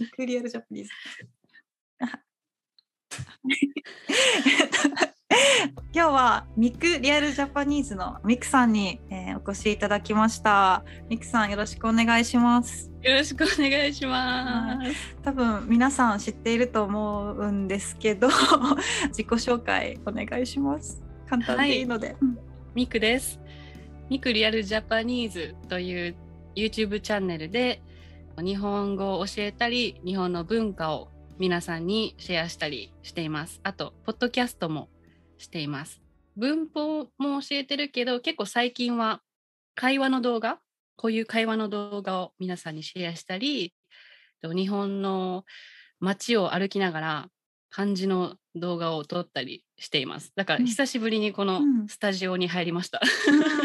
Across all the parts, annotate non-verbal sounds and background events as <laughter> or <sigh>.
Miku Real Japanese。<laughs> 今日は Miku Real Japanese のミクさんに、えー、お越しいただきました。ミクさんよろしくお願いします。よろしくお願いします。多分皆さん知っていると思うんですけど <laughs> 自己紹介お願いします。簡単でいいので。はいミクです。 Miku Real Japanese という YouTube チャンネルで日本語を教えたり日本の文化を皆さんにシェアしたりしています。あと、ポッドキャストもしています。文法も教えてるけど、結構最近は会話の動画、こういう会話の動画を皆さんにシェアしたり、日本の街を歩きながら漢字の動画を撮ったりしています。だから久しぶりにこのスタジオに入りました。<laughs>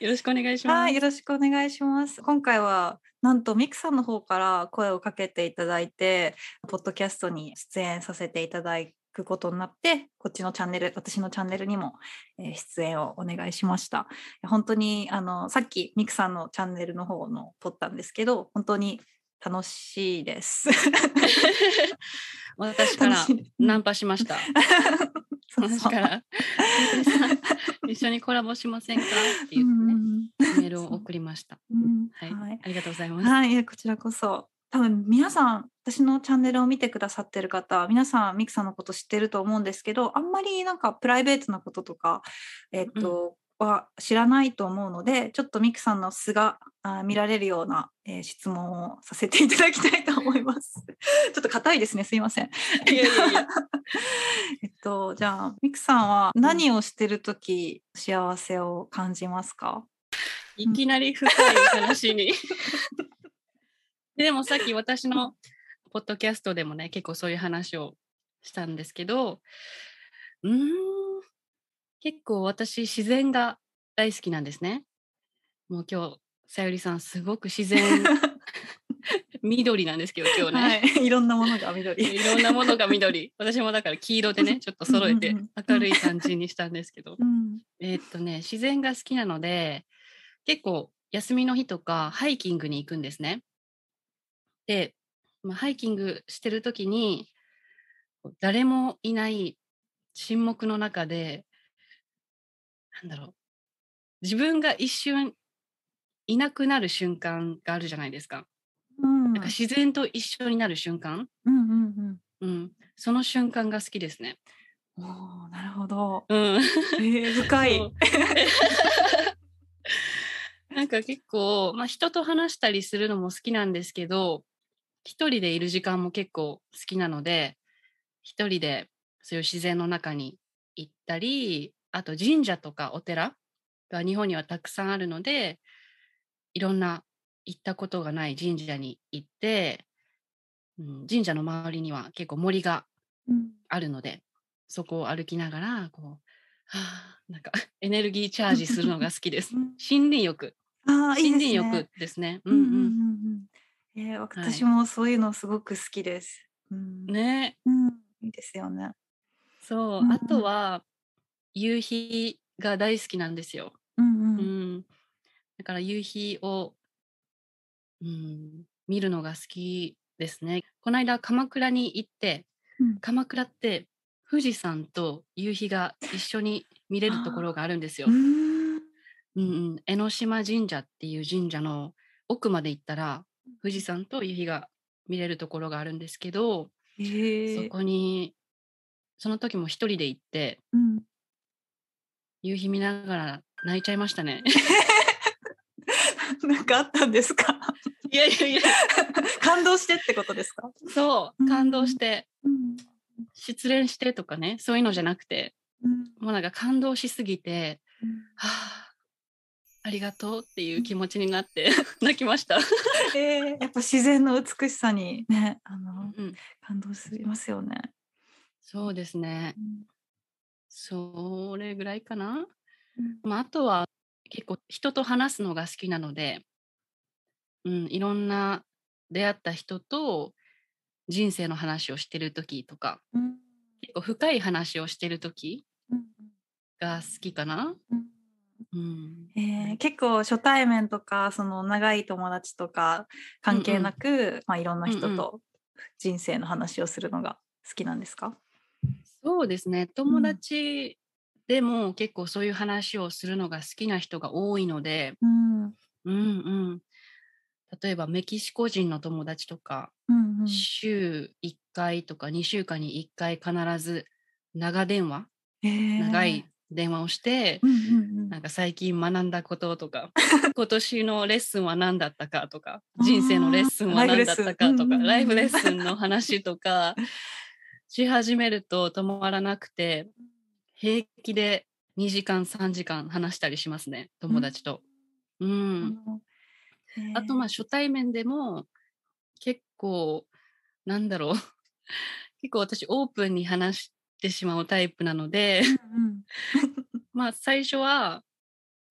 よろしくお願いします。はい、よろしくお願いします。今回はなんとミクさんの方から声をかけていただいて、ポッドキャストに出演させていただくことになって、こっちのチャンネル、私のチャンネルにも出演をお願いしました。本当にあのさっきミクさんのチャンネルの方の撮ったんですけど、本当に楽しいです。<laughs> 私からナンパしました。<laughs> 私から。<laughs> 一緒にコラボしませんか？って言ってね、メールを送りました。はい、はい、ありがとうございます。はい、こちらこそ。多分皆さん私のチャンネルを見てくださってる方皆さんミクさんのこと知ってると思うんですけどあんまりなんかプライベートなこととかえっと、うん、は知らないと思うのでちょっとミクさんの素があ見られるような、えー、質問をさせていただきたいと思います。<laughs> ちょっと硬いですね。すいません。いやいやいや。<laughs> えっとじゃあミクさんは何をしてる時幸せを感じますか？いきなり深い話に。<laughs> でもさっき私のポッドキャストでもね結構そういう話をしたんですけどうん結構私自然が大好きなんですね。もう今日さゆりさんすごく自然 <laughs> <laughs> 緑なんですけど今日ね、はい、<laughs> いろんなものが緑。いろんなものが緑。私もだから黄色でねちょっと揃えて明るい感じにしたんですけど、うん、えー、っとね自然が好きなので結構休みの日とかハイキングに行くんですね。で、まあ、ハイキングしてる時に誰もいない沈黙の中でなんだろう自分が一瞬いなくなる瞬間があるじゃないですか。うん、なんか自然と一緒になる瞬間、うんうんうんうん、その瞬間が好きですね。おなるほど。うん、えー、深い。<laughs> <laughs> なんか結構、まあ、人と話したりするのも好きなんですけど一人でいる時間も結構好きなので一人でそういう自然の中に行ったりあと神社とかお寺が日本にはたくさんあるのでいろんな行ったことがない神社に行って、うん、神社の周りには結構森があるので、うん、そこを歩きながらこう、はあ、なんか <laughs> エネルギーチャージするのが好きです。森林浴。あ森林浴ですね。うんうんえー、私もそういうのすごく好きです。うん、ね、うん、いいですよね。そう、うんうん、あとは夕日が大好きなんですよ。うん、うん。うん、だから夕日を、うん、見るのが好きですね。この間鎌倉に行って、うん、鎌倉って富士山と夕日が一緒に見れるところがあるんですよ。うん、うん、江ノ島神社っていう神社の奥まで行ったら富士山と夕日が見れるところがあるんですけど、えー、そこにその時も一人で行って、うん、夕日見ながら泣いちゃいましたね。<laughs> なんかあったんですか？いやいやいや。<laughs> 感動してってことですか？そう感動して、うん、失恋してとかねそういうのじゃなくて、うん、もうなんか感動しすぎて、うん、はあありがとうっていう気持ちになって <laughs> 泣きました。えー、やっぱ自然の美しさにねあの、うん、感動しますよね。そうですね。うん、それぐらいかな。うん、まあ、あとは結構人と話すのが好きなので、うん、いろんな出会った人と人生の話をしてる時とか、うん、結構深い話をしてる時うん、が好きかな。うん。うん。えー結構初対面とかその長い友達とか関係なく、まあ、いろんな人うんうん。と人生の話をするのが好きなんですか、そうですね。友達でも結構そういう話をするのが好きな人が多いので、うん。うんうん。うん、例えばメキシコ人の友達とか、うん週1回とか2週間に1回必ず長電話えー長い電話をして、うんうんうん。なんか最近学んだこととか <laughs> 今年のレッスンは何だったかとか人生のレッスンは何だったかとかラライフレッスンの話とかし始めると止まらなくて平気で2時間3時間話したりしますね友達と。うん。えーあとまあ初対面でも結構なんだろう。<laughs> 結構私オープンに話してしまうタイプなのでうん <laughs> まあ最初は、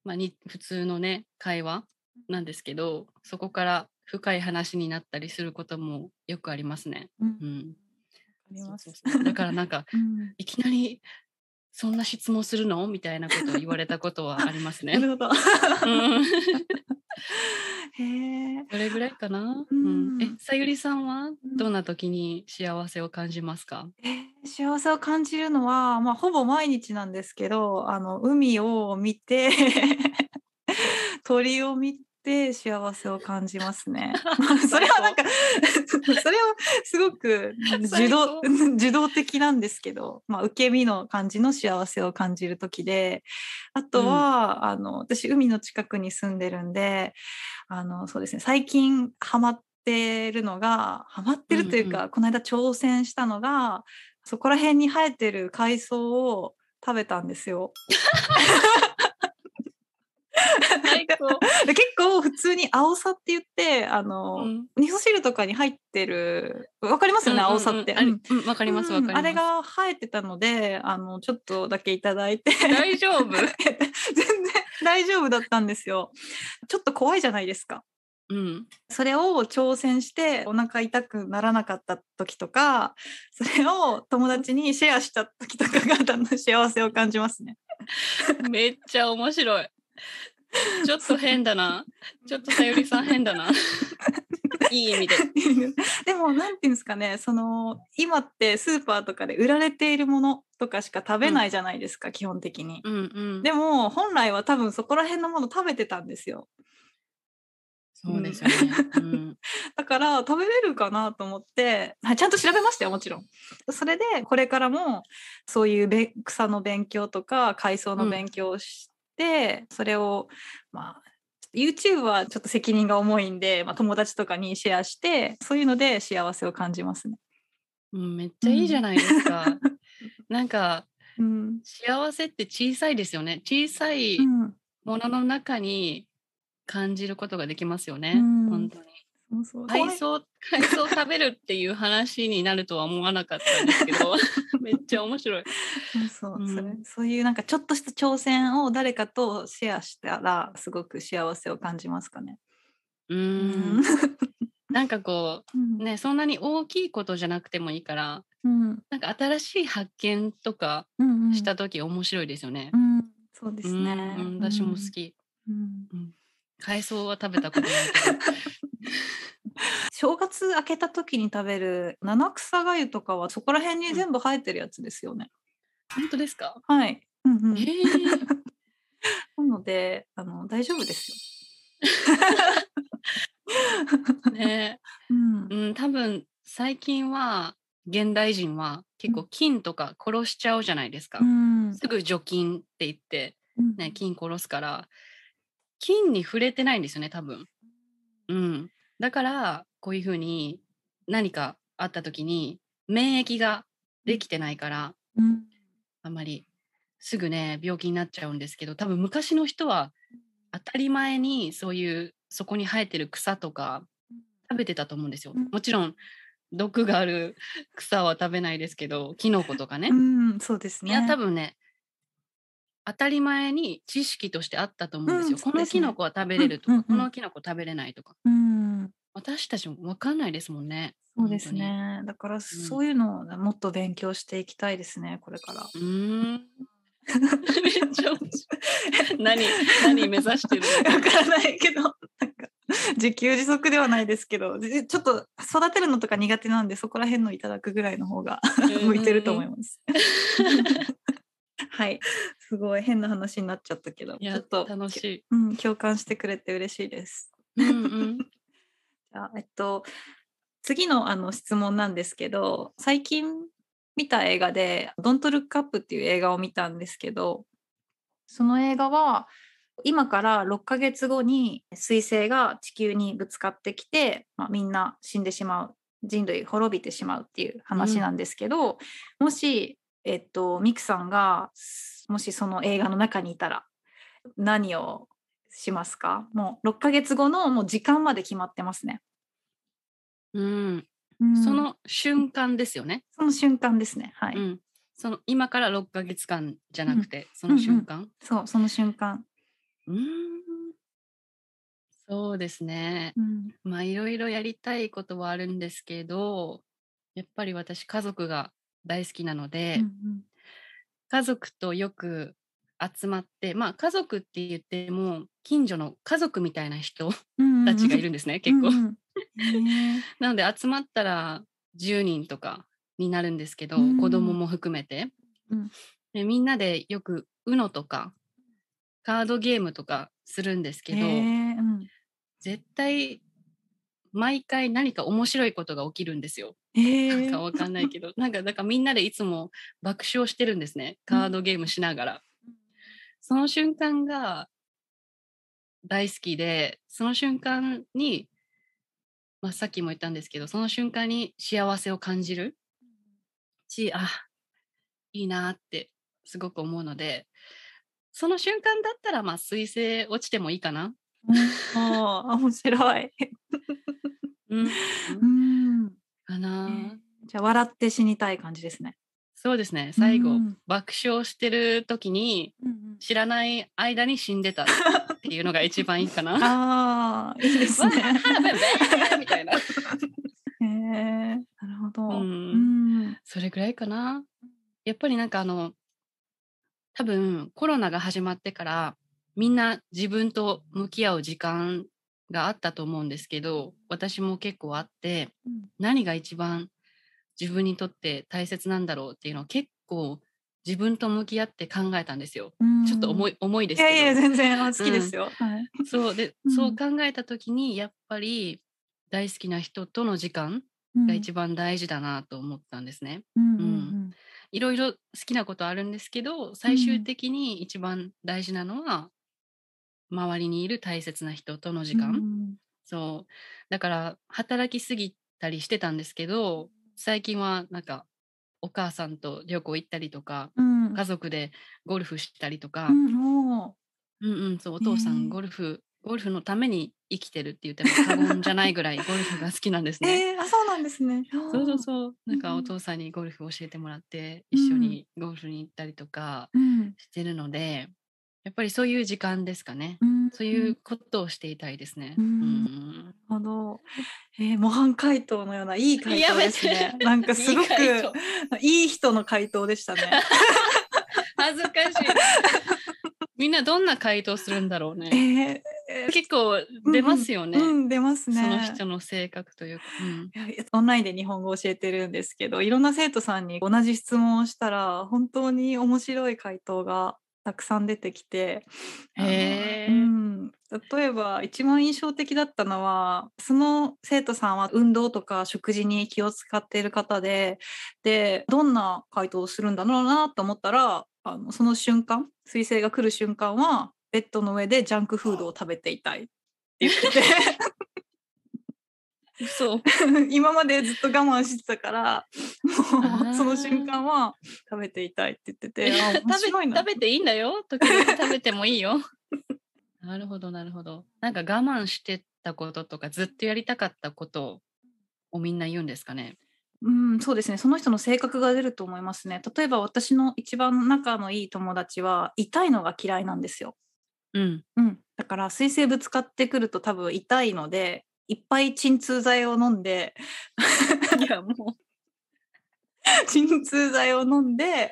まあ、に普通のね会話なんですけどそこから深い話になったりすることもよくありますね。うんうん。うん、ありますだからなんか <laughs> うんいきなりそんな質問するの？みたいなことを言われたことはありますね。なるほど。うん <laughs> へえ。それぐらいかな？ううんん、え、さゆりさんはんどんな時に幸せを感じますか？えー幸せを感じるのは、まあ、ほぼ毎日なんですけどあの海を見て <laughs> 鳥を見て幸せを感じますね。<laughs> まあそれはなんか <laughs> それはすごく <laughs> 受最動高受動的なんですけど、まあ、受け身の感じの幸せを感じる時であとは、あの私海の近くに住んでるんであのそうですね最近ハマってるのがハマってるというか、うんこの間挑戦したのがそこら辺に生えてる海藻を食べたんですよ。最高。で結構普通に青さって言ってあの、うん味噌汁とかに入ってるわかりますよね、青さって。うんうんうんうんあれうんわかりますわかります。うんあれが生えてたのであのちょっとだけいただいて大丈夫？<laughs> 全然大丈夫だったんですよ。ちょっと怖いじゃないですか。うん。それを挑戦してお腹痛くならなかった時とかそれを友達にシェアした時とかが幸せを感じますね。<laughs> めっちゃ面白い。<laughs> ちょっと変だな。ちょっとさゆりさん変だな。<laughs> いい意味で。でもなんていうんですかねその今ってスーパーとかで売られているものとかしか食べないじゃないですか、基本的に。うんうん。でも本来は多分そこら辺のもの食べてたんですよ。そうですよね。うん。<laughs> だから食べれるかなと思って、はい、ちゃんと調べましたよもちろん。それでこれからもそういうべ草の勉強とか海藻の勉強をして、それをまあ YouTube はちょっと責任が重いんで、まあ、友達とかにシェアしてそういうので幸せを感じますね。うん、めっちゃいいじゃないですか。<laughs> なんかうん幸せって小さいですよね。小さいうんものの中に感じることができますよね。うん本当に。海藻海藻を食べるっていう話になるとは思わなかったんですけど <laughs> めっちゃ面白い。そうそう、うんそれそういうなんかちょっとした挑戦を誰かとシェアしたらすごく幸せを感じますかね。ううん <laughs> なんかこうんうねそんなに大きいことじゃなくてもいいからうんなんか新しい発見とかうんうんした時面白いですよねう。ん、そうですうんね。うん私も好き。うん。海藻は食べたことないけど。<laughs> <laughs> 正月明けた時に食べる七草がゆとかはそこら辺に全部生えてるやつですよね。本当ですか？はい。うんうんえー <laughs> なのであの大丈夫ですよ。<laughs> ねうんうん、多分最近は現代人は結構菌とか殺しちゃうじゃないですか。うんすぐ除菌って言って、うんね、菌殺すから菌に触れてないんですよね多分。うん、だからこういうふうに何かあった時に免疫ができてないからうんあんまりすぐね病気になっちゃうんですけど多分昔の人は当たり前にそういうそこに生えてる草とか食べてたと思うんですようん。もちろん毒がある <laughs> 草は食べないですけどキノコとかね。うんそうですね。いや多分ね当たり前に知識としてあったと思うんですよ。うんこのキノコは食べれるとか、うんうん。うんこのキノコ食べれないとか。うん。私たちも分かんないですもんね。そうです本ね。だからそういうのをもっと勉強していきたいですねこれから。<laughs> 何何目指してるわからないけど。なんか自給自足ではないですけど。でちょっと育てるのとか苦手なんでそこら辺のいただくぐらいの方が <laughs> 向いてると思います。<laughs> <laughs> はいすごい変な話になっちゃったけどちょっと、楽しい。うん、共感してくれて嬉しいです。うんうん、<laughs> じゃあえっと次のあの質問なんですけど最近見た映画で「Don't Look Up」っていう映画を見たんですけどその映画は今から6ヶ月後に彗星が地球にぶつかってきて、まあ、みんな死んでしまう人類滅びてしまうっていう話なんですけど、もし、えっと、ミクさんがもしその映画の中にいたら何をしますか？もう6ヶ月後のもう時間まで決まってますね。うん、うんその瞬間ですよね。その瞬間ですね。はい。うん、その今から6ヶ月間じゃなくて、その瞬間？そう、その瞬間。うんそうですね。うんまあいろいろやりたいことはあるんですけど、やっぱり私家族が大好きなので、うん家族とよく集まって、まあ家族って言っても近所の家族みたいな人うんうんたちがいるんですね、結構。うん。うんへなので集まったら10人とかになるんですけど、うん子供も含めて、うん。でみんなでよく UNO とかカードゲームとかするんですけど、うん。絶対毎回何か面白いことが起きるんですよ。なんかわかんないけど、なんかだからみんなでいつも爆笑してるんですね。カードゲームしながら。その瞬間が大好きで、その瞬間に、まあ、さっきも言ったんですけど、その瞬間に幸せを感じるし、あ、いいなってすごく思うので、その瞬間だったら、まあ、彗星落ちてもいいかな。あー面白い。うん。うんかな、ねじゃあ笑って死にたい感じですね。そうですね。最後、うん爆笑してる時に、知らない間に死んでたっていうのが一番いいかな。<laughs> ああ、いいですわね。みたいな。<laughs> へえ、なるほど。ううんん。それぐらいかな。やっぱりなんかあの、多分コロナが始まってからみんな自分と向き合う時間があったと思うんですけど、私も結構あって、何が一番自分にとって大切なんだろうっていうのを結構自分と向き合って考えたんですよ。ちょっと重い。い、重いでいすけど。やいや、全然あ好きですよ。はい。そうで、うんそう考えた時にやっぱり大好きな人との時間が一番大事だなと思ったんですね。うんうんいろいろ好きなことあるんですけど最終的に一番大事なのは、周りにいる大切な人との時間、うんそう。だから働きすぎたりしてたんですけど最近はなんかお母さんと旅行行ったりとかうん。家族でゴルフしたりとか、うんうんうん、そうお父さんゴルフ、ゴルフのために生きてるって言っても過言じゃないぐらいゴルフが好きなんですね。えー、あそうなんですね。そうそうそう。なんかうん。お父さんにゴルフ教えてもらってうん。一緒にゴルフに行ったりとかうん。してるので、やっぱりそういう時間ですかね。うんそういうことをしていたいですね。ううんんなるほど。えー、模範回答のようないい回答ですねなんかすごく <laughs> いい人の回答でしたね。<laughs> 恥ずかしい。みんなどんな回答するんだろうえね。ーえー結構出ますよね。うんうん出ますね。その人の性格というか。うんオンラインで日本語を教えてるんですけどいろんな生徒さんに同じ質問をしたら本当に面白い回答がたくさん出てきてうん、例えば一番印象的だったのはその生徒さんは運動とか食事に気を使っている方ででどんな回答をするんだろうなと思ったらあのその瞬間彗星が来る瞬間はベッドの上でジャンクフードを食べていたいって言ってて。<laughs> そう。<laughs> 今までずっと我慢してたからもうその瞬間は食べていたいって言ってて <laughs> 食べ食べていいんだよ。時々食べてもいいよ。<laughs> なるほど、なるほど。なんか我慢してたこととか、ずっとやりたかったことをみんな言うんですかね？うんそうですねその人の性格が出ると思いますね例えば私の一番仲のいい友達は痛いのが嫌いなんですよ、うん。うん、だから水星ぶつかってくると多分痛いのでいっぱい鎮痛剤を飲んでいや、も <laughs> 鎮痛剤を飲んで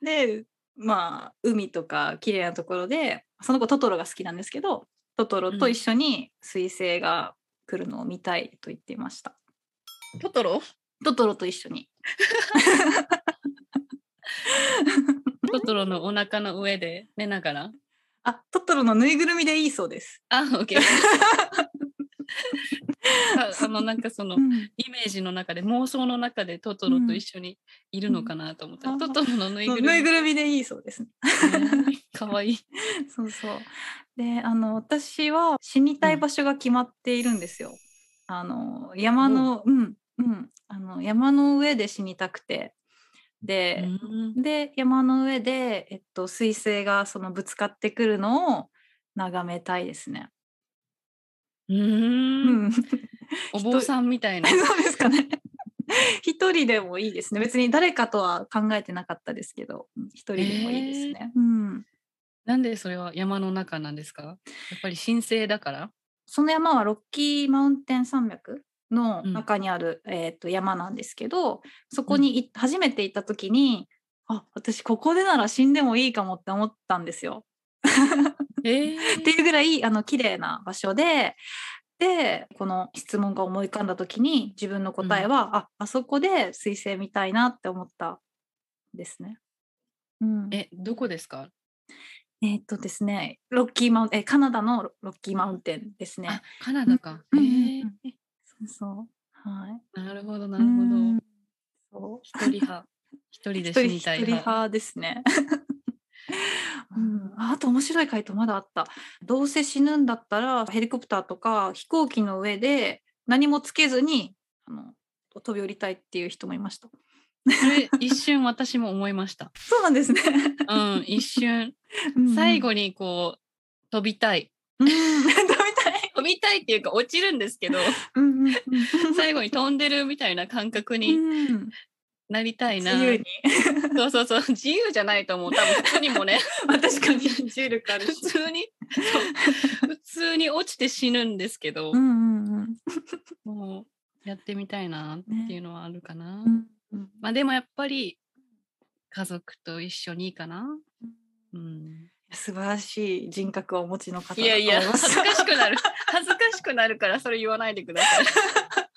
でまあ海とか綺麗なところでその子トトロが好きなんですけどトトロと一緒に彗星が来るのを見たいと言っていました。トトロ？トトロと一緒に。<laughs> トトロのお腹の上で寝ながら？あトトロのぬいぐるみでいいそうです。あ、オッケー。<laughs> ああのなんかそのうんイメージの中で妄想の中でトトロと一緒にいるのかなと思ったら、うんトトロのぬいぐるみぬいぐるみでいいそうです。かわいい。<laughs> そうそう。で、あの私は死にたい場所が決まっているんですよ。あの山の、うん、うん、あの山の上で死にたくて、で、で山の上でえっと彗星がそのぶつかってくるのを眺めたいですね。うーうんん。<laughs> お坊さんみたいな。<laughs> そうですかね。<laughs> 一人でもいいですね。別に誰かとは考えてなかったですけど、うん一人でもいいですね。うん。なんでそれは山の中なんですか？やっぱり神聖だから？その山はロッキーマウンテン山脈のうん中にある、えー、と山なんですけどそこにい初めて行った時にあ私ここでなら死んでもいいかもって思ったんですよ。え <laughs> っていうぐらいあの綺麗な場所ででこの質問が思い浮かんだ時に自分の答えは、ああそこで彗星見たいなって思ったんですね。うん、ええ、どこですか？ーっとですねロッキーマウンえカナダのロロッキーマウンテンですねあ。、カナダか。うんうんへうんそうそうはい。なるほど、なうるほんど。そう一人派。一人で死にたい <laughs> 一人派。派ですね。うん、ああと面白い回答まだあった。どうせ死ぬんだったらヘリコプターとか飛行機の上で何もつけずにあの飛び降りたいっていう人もいました。それ一瞬私も思いました。<laughs> そうなんですね。うん、一瞬。うん最後にこう、飛びたい。うん、飛びたい。<laughs> 飛びたいっていうか落ちるんですけど、うんうんうん最後に飛んでるみたいな感覚にうんなりたいな。自由に。<laughs> そうそうそう。自由じゃないと思う。多分普通にもね、ま <laughs> あ確かに重力ある普し。通に、普通に落ちて死ぬんですけど、うんうんうんもうやってみたいなっていうのはあるかな。うんうんまあでもやっぱり家族と一緒にかな。うん、素晴らしい人格をお持ちの方いやいや、恥ずかしくなる。恥ずかしくなるからそれ言わないでください。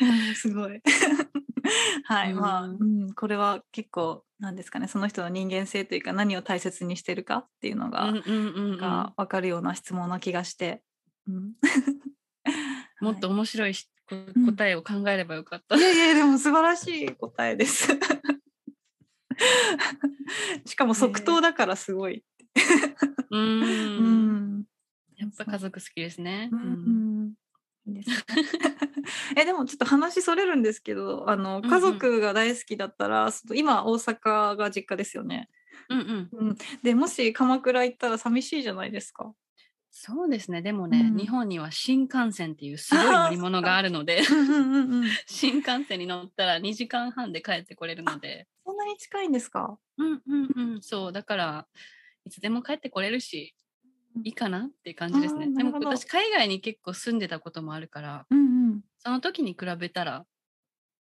う <laughs> んすごい。<laughs> はい、まあ、ううんん、これは結構なんですかねその人の人間性というか何を大切にしてるかっていうのが,、うんうんうんうんが分かるような質問な気がして、うん、<laughs> もっと面白いしこ答えを考えればよかった。はい、いやいやでも素晴らしい答えです。しかも即答だからすごい。う。うんんやっぱ家族好きですね。ううんんいいですね <laughs> えでもちょっと話それるんですけどあのうん家族が大好きだったら、その今大阪が実家ですよね。うんうん。うん、でもし鎌倉行ったら寂しいじゃないですか。そうですね。でもね、うん日本には新幹線っていうすごい乗り物があるので、<laughs> うんうんうんうん。新幹線に乗ったら2時間半で帰ってこれるので、そんなに近いんですか？うんうんうん、そう、だから、いつでも帰ってこれるし、いいかなっていう感じですね。でも私、海外に結構住んでたこともあるから、うんうん。その時に比べたら、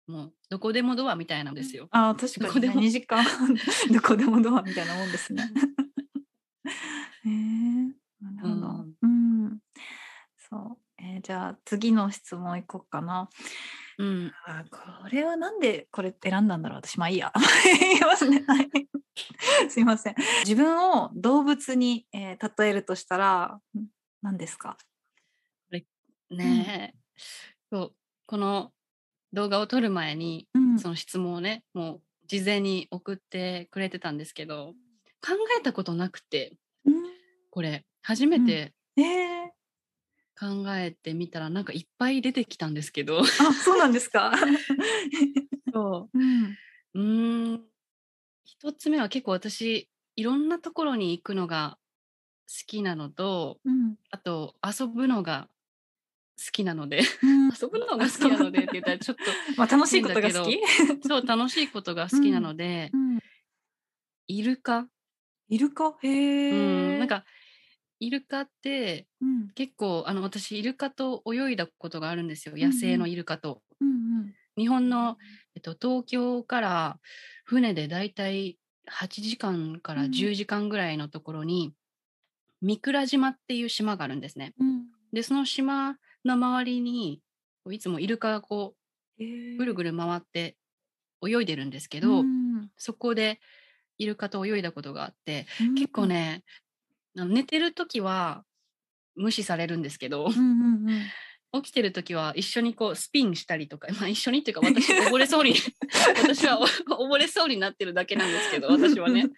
もうどこでもドアみたいなんですよ。あー確かに、ね、どこでも2時間半 <laughs> どこでもドアみたいなもんですね。<laughs> へえなるほど。うん。そう。えーじゃあ次の質問いこうかな。うん。あこれはなんでこれ選んだんだろう。私まあいいや。<laughs> 言いますねはい。<laughs> すいません。自分を動物に、えー例えるとしたらん何ですか？ねえ、そう、この動画を撮る前に、うん。その質問をね、もう事前に送ってくれてたんですけど、考えたことなくて、これ、初めてえー、考えてみたら、なんかいっぱい出てきたんですけど、あそうなんですか、<laughs> そう。ん、う、うーん、一つ目は結構私、いろんなところに行くのが好きなのと、うん。あと遊ぶのが好きなので、うん。<laughs> 遊ぶのが好きなのでって言ったらちょっと <laughs> まあ楽しいことが好き、そう楽しいことが好きなので、うん、イルカ、イルカ？へえ、うん、なんかイルカってうん結構あの私イルカと泳いだことがあるんですよんうん野生のイルカと。うんうん日本の、えっと、東京から船でだいたい8時間からうん10時間ぐらいのところに、三倉島っていう島があるんですね。うん。で、その島の周りに、いつもイルカがこえう、ぐるぐるる回って泳いでるんですけけど、そこでイルカと泳いだことがあって、結構。ね、あの寝てる時は無視されるんですけど、うんうんうん。起きてる時は一緒にこうスピンしたりとか、まあ、一緒にっていうか私溺れそうに <laughs> 私はお溺れそうになってるだけなんですけど私はね。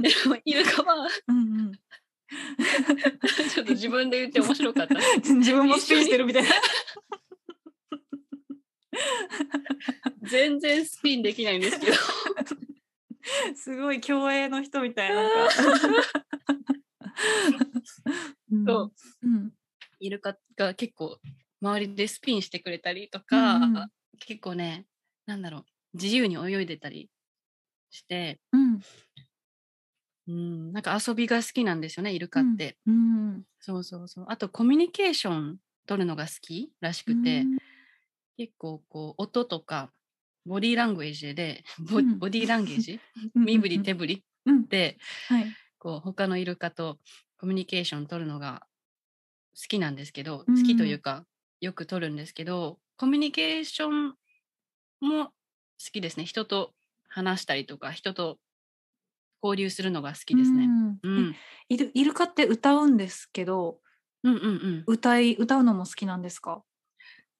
でもイルカは。<laughs> ちょっと自分で言って面白かった。<laughs> 自分もスピンしてるみたいな。全然スピンできないんですけどすごい競泳の人みたいな。<laughs> そううん。イルカが結構周りでスピンしてくれたりとか、うんうん結構ねなんだろう自由に泳いでたりして、うん。うん、なんか遊びが好きなんですよねイルカって。うん。そうそうそう。あとコミュニケーション取るのが好きらしくて、結構こう音とかボディーラングエージでボ,、ディーランゲージ？うん身振り手振りうん。ではい。こう他のイルカとコミュニケーション取るのが好きなんですけど、うん好きというかよく取るんですけどコミュニケーションも好きですね人と話したりとか人と交流するのが好きですね。うんうん、イルイルカって歌うんですけど、うんうんうん歌い歌うのも好きなんですか？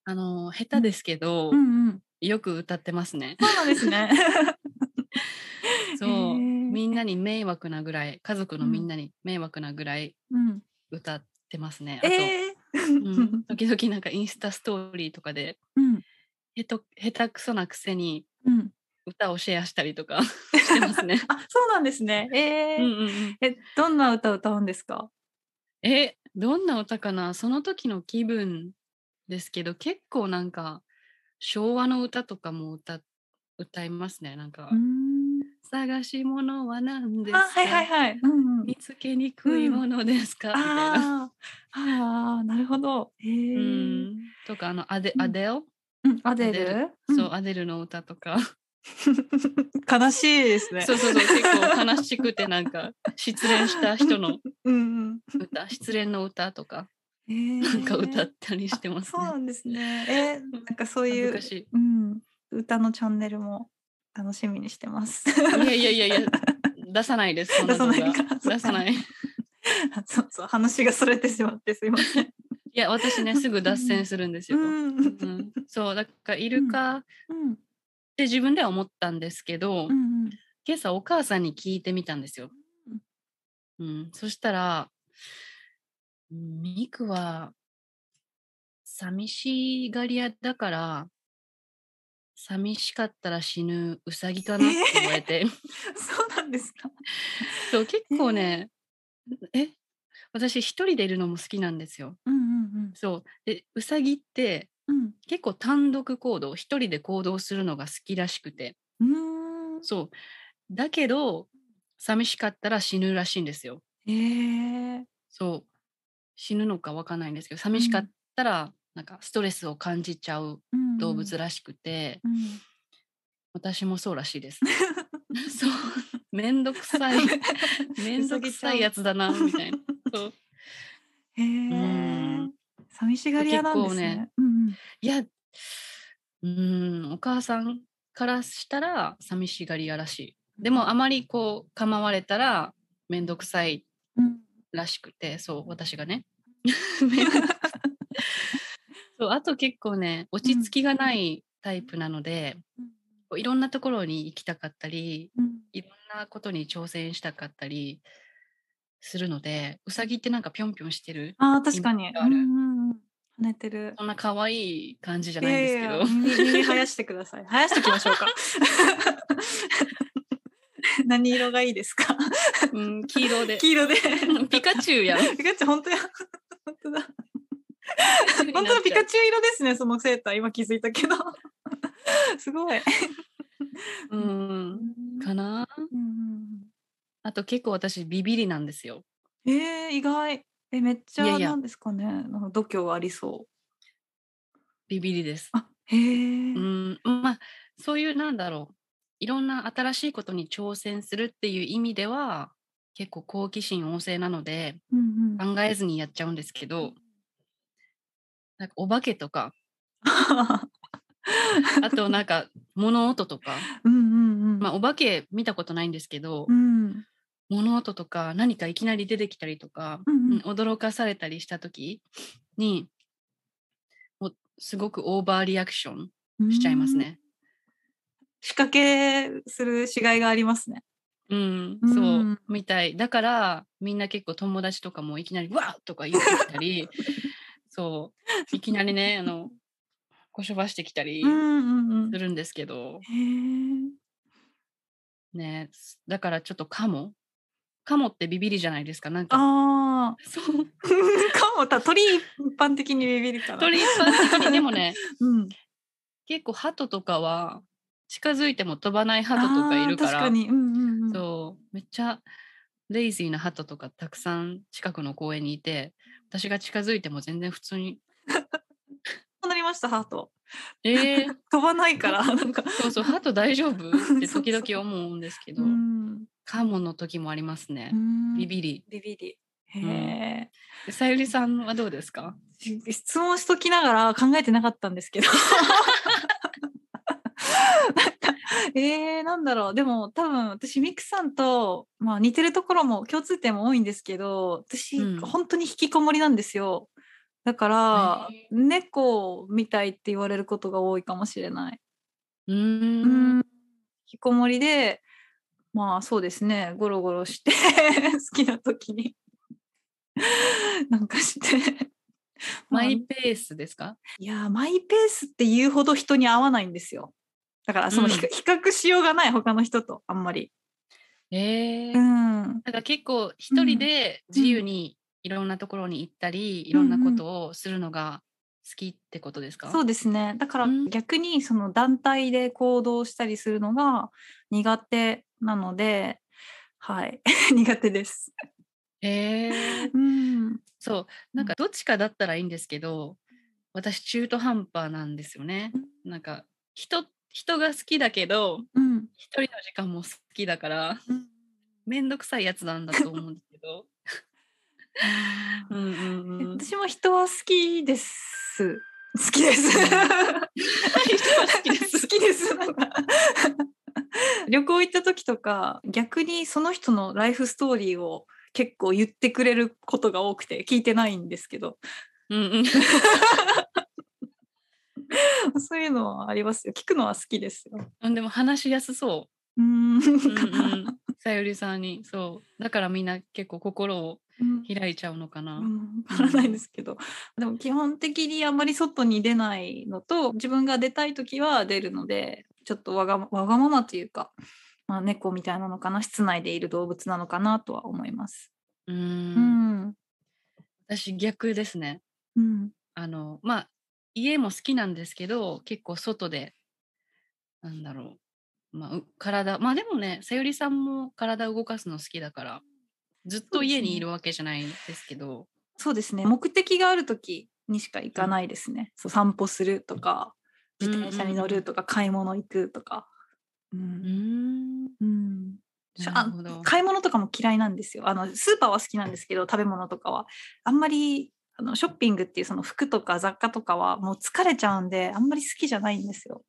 あの下手ですけど、んうん。よく歌ってますね。そうなんですね。<laughs> そう、みんなに迷惑なぐらい家族のみんなに迷惑なぐらいうん。歌ってますね。あと、ええうん、時々なんかインスタストーリーとかでうんへと下手くそなくせにうん。歌をシェアしたりとか <laughs> してますね。あ、そうなんですね。ええうんうんうん、え、どんな歌歌うんですか？えどんな歌かな？その時の気分ですけど結構なんか昭和の歌とかも歌歌いますね。なんか、ん。探し物は何ですか？あ、はいはいはい。うんうん。見つけにくいものですか、みたいな。ああ、なるほど。へえ。ううん、ん、とかあのアデうんアデル、アデアデル？そうアデルの歌とかうん。悲しいですね。そうそうそう結構悲しくてなんか失恋した人の <laughs> うん歌失恋の歌とかうん。なんか歌っったりしてますね。そうなんですね。えー、なんかそういう。うん、歌のチャンネルも楽しみにしてます。いやいやいやいや <laughs> 出さないです出さないか出さない。い <laughs> そうそう話がそれてしまってすいません。や私ねすぐ脱線するんですよ。うんうん、そうだからイルカっうんて自分では思ったんですけど、うんうん今朝お母さんに聞いてみたんですよ。うん、そしたら、うんミクは寂しがり屋だから、寂しかったら死ぬウサギかなって言われて、<laughs> そうなんですか？<laughs> そう結構ね、え私一人でいるのも好きなんですよ。うんうんそうでウサギってうん結構単独行動一人で行動するのが好きらしくてうん。うーん。そうだけど寂しかったら死ぬらしいんですよ。ええそう死ぬのかわかんないんですけど寂しかったら、なんかストレスを感じちゃううん動物らしくて、うん私もそうらしいです。<laughs> そう <laughs> めんどくさい <laughs> めんどくさいやつだなみたいな。そうへえん。寂しがり屋なんですね。結うんうんいやうーんお母さんからしたら寂しがり屋らしい。でもあまりこう構われたらめんどくさいうんらしくてそう私がね。そうあと結構ね落ち着きがないタイプなので、こういろんなところに行きたかったりうんいろんなことに挑戦したかったりするのでうさぎってなんかぴょんぴょんしてる？ああ確かに。うんうんてる。そんな可愛い感じじゃないんですけど耳耳生やしてください。生やしておきましょうか。<laughs> 何色がいいですか？うん、黄色で黄色で。ピカチュウやんピカチュウ本当や。<laughs> 本当だ。<laughs> 本当だピカチュウ色ですね。そのセーター今気づいたけど。<laughs> すごい。ウ <laughs> うんかな？うんうんあと結構私ビビりなんですようんえー、意外。えめっちいやいやゃなんですかね。なんか度胸ありそう。ビビりですあへえ。うんまあそういうなんだろういろんな新しいことに挑戦するっていう意味では結構好奇心旺盛なのでうんうん考えずにやっちゃうんですけどなんかお化けとか <laughs> あとなんか物音とか、うんうんうん。まあ、お化け見たことないんですけど、うん物音とか何かいきなり出てきたりとか、うんうんうん驚かされたりした時にもうすごくオーバーリアクションしちゃいます。ね。仕掛けするしがいがありますね。うん、うんそうみたいだからみんな結構友達とかもいきなり「わっ!」とか言ってきたりそう <laughs> いきなりねあのこしょばしてきたりうんうんうんするんですけど、へーねだからちょっとカモカモってビビりじゃないですかなんかああ。<laughs> そう <laughs> かもた鳥一般的にビビるから。鳥一般的にでもねうん。結構鳩とかは近づいても飛ばない鳩とかいるからあー確かに。うんうんうん。そうめっちゃレイジーな鳩とかたくさん近くの公園にいて私が近づいても全然普通になりましたハート。「えー、<laughs> 飛ばないからなんか。そうそう鳩大丈夫?」って <laughs> 時々思うんですけどうんカモの時もありますねビビりビビり。へえ、でさゆりさんはどうですか？質問しときながら考えてなかったんですけど。<laughs> <laughs> えー、なんだろう。でも多分私ミクさんと、まあ、似てるところも共通点も多いんですけど私、うん。本当に引きこもりなんですよ。だから、へ猫みたいって言われることが多いかもしれない。うん。ん。引きこもりでまあそうですね。ゴロゴロして <laughs> 好きな時に。<laughs> なんかして。マイまあペースですか？いやーマイペースって言うほど人に合わないんですよだからそのうん比,、比較しようがない他の人とあんまり。えー。うん。なんか結構一人で自由にいろんなところに行ったり、いろんなことをするのが好きってことですか、そうですね。だからうん。逆にその団体で行動したりするのが苦手なのではい。<laughs> 苦手です。えー。うん。そう。なんかどっちかだったらいいんですけど私中途半端なんですよね。なんか人人が好きだけどうん一人の時間も好きだからうんめんどくさいやつなんだと思うんですけど。<laughs> うんうんうん、私も人は好きです。好きです。人は好きです好きです。旅行行った時とか逆にその人のライフストーリーを結構言ってくれることが多くて聞いてないんですけどうんうん <laughs> <laughs> そういうのはありますよ。聞くのは好きですよ。あでも話しやすそう。う。うんさゆりさんに。そう。だからみんな結構心をうん。開いちゃうのかな。うん。わからないんですけど、でも基本的にあんまり外に出ないのと自分が出たい時は出るのでちょっとわがわがままというか、まあ、猫みたいなのかな。室内でいる動物なのかなとは思います。ううんん。私逆ですね。うん。あのまあ家も好きなんですけど結構外でなんだろう、まあ、う体まあでもねさゆりさんも体を動かすの好きだからずっと家にいるわけじゃないですけど。そうですね。目的がある時にしか行かないですね、そう散歩するとか自転車に乗るとか、買い物行くとか。ううん。うん。買い物とかも嫌いなんですよ。あのスーパーは好きなんですけど食べ物とかは。あんまりあのショッピングっていうその服とか雑貨とかはもう疲れちゃうんであんまり好きじゃないんですよ。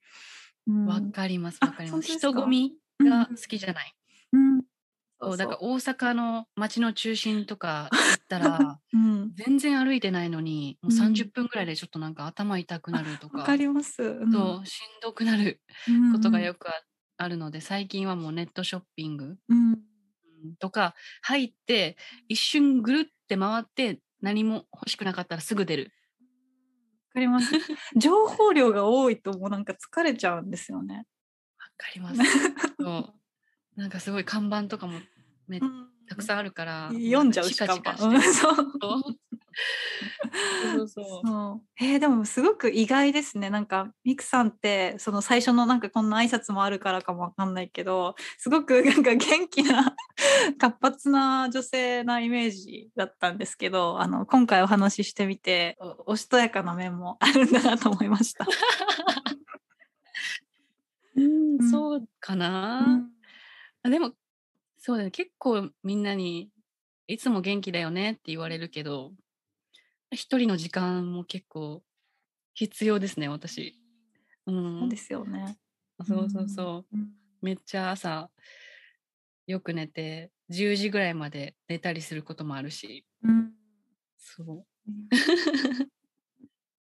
うん。わかりますあわかります。人混みうん。が好きじゃない、うん。そうだから大阪の街の中心とか行ったら <laughs> うん。全然歩いてないのにもううん。30分ぐらいでちょっとなんか頭痛くなるとか,、わかります。うん。そうしんどくなるうん。ことがよくああるので最近はもうネットショッピングうん。うんとか入って一瞬ぐるって回って何も欲しくなかったらすぐ出る。わかります。<laughs> 情報量が多いともうなんか疲れちゃうんですよね。わかります。そうなんかすごい看板とかもめたくさんあるから、読んじゃうしかも。そうそうそうえーでもすごく意外ですね。なんかミクさんってその最初のなんかこんな挨拶もあるからかもわかんないけどすごく <laughs> なんか元気な <laughs> 活発な女性なイメージだったんですけどあの今回お話ししてみておおしとやかな面もあるんだなと思いました。<laughs> うんうん。そうかな、うん。あでもそうだね。結構みんなにいつも元気だよねって言われるけど一人の時間も結構必要ですね私。うん、そうですよね。そうそうそう。うん。めっちゃ朝よく寝て10時ぐらいまで寝たりすることもあるし。うん。そう <laughs>